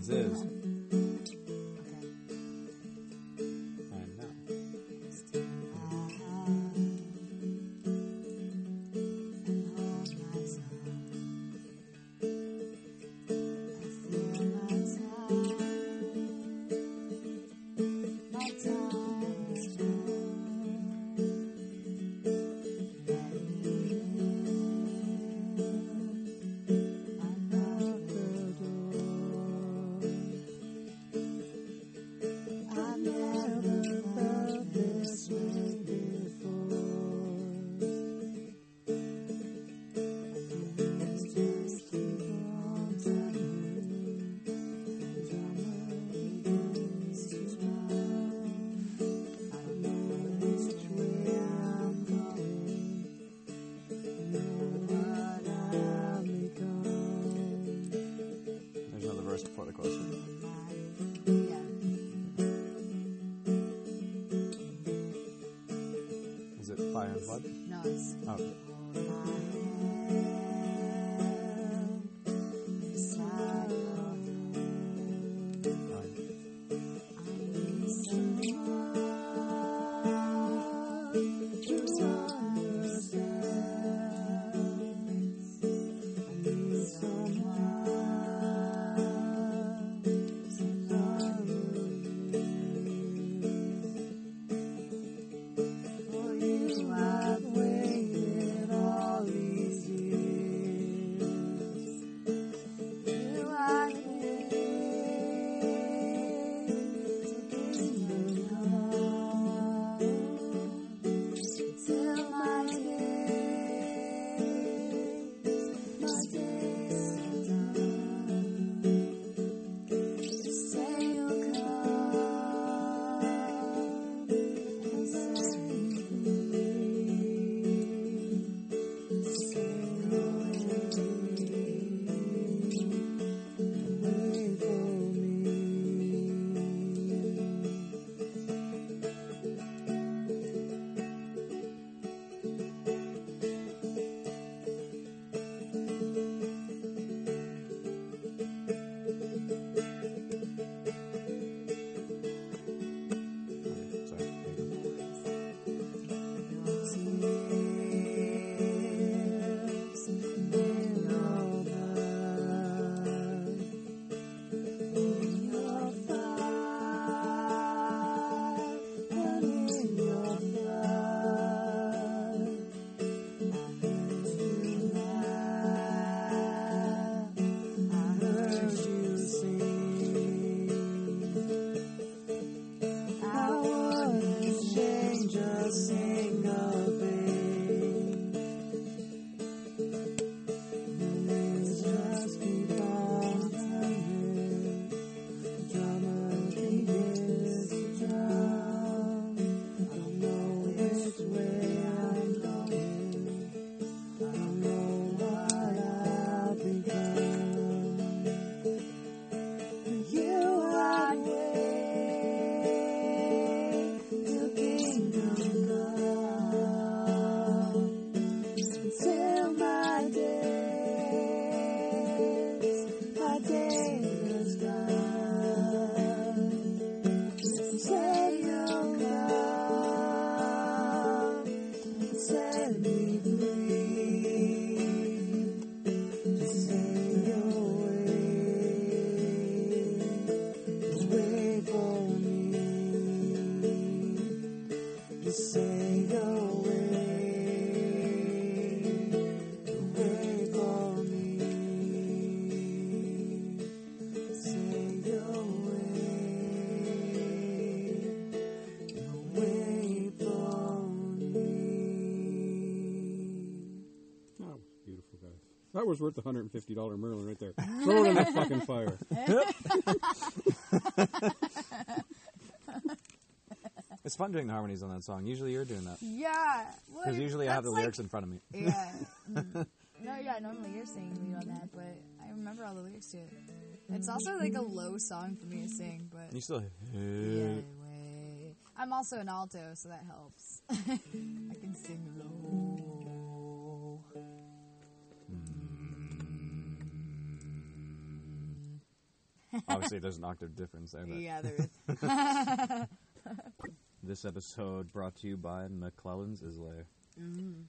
This is. Is it Fire and Blood? No, it's don't know which way set That was worth the hundred and fifty dollar Merlin right there. Throw it in that fucking fire. It's fun doing the harmonies on that song. Usually you're doing that. Yeah. Because usually I have the lyrics in front of me. Yeah. Mm. no, yeah, normally you're singing lead on that, but I remember all the lyrics to it. It's also like a low song for me to sing, but You still. yeah, way. I'm also an alto, so that helps. I can sing low. Obviously, there's an octave difference there. Yeah, there is. This episode brought to you by McClelland's Islay. Mm.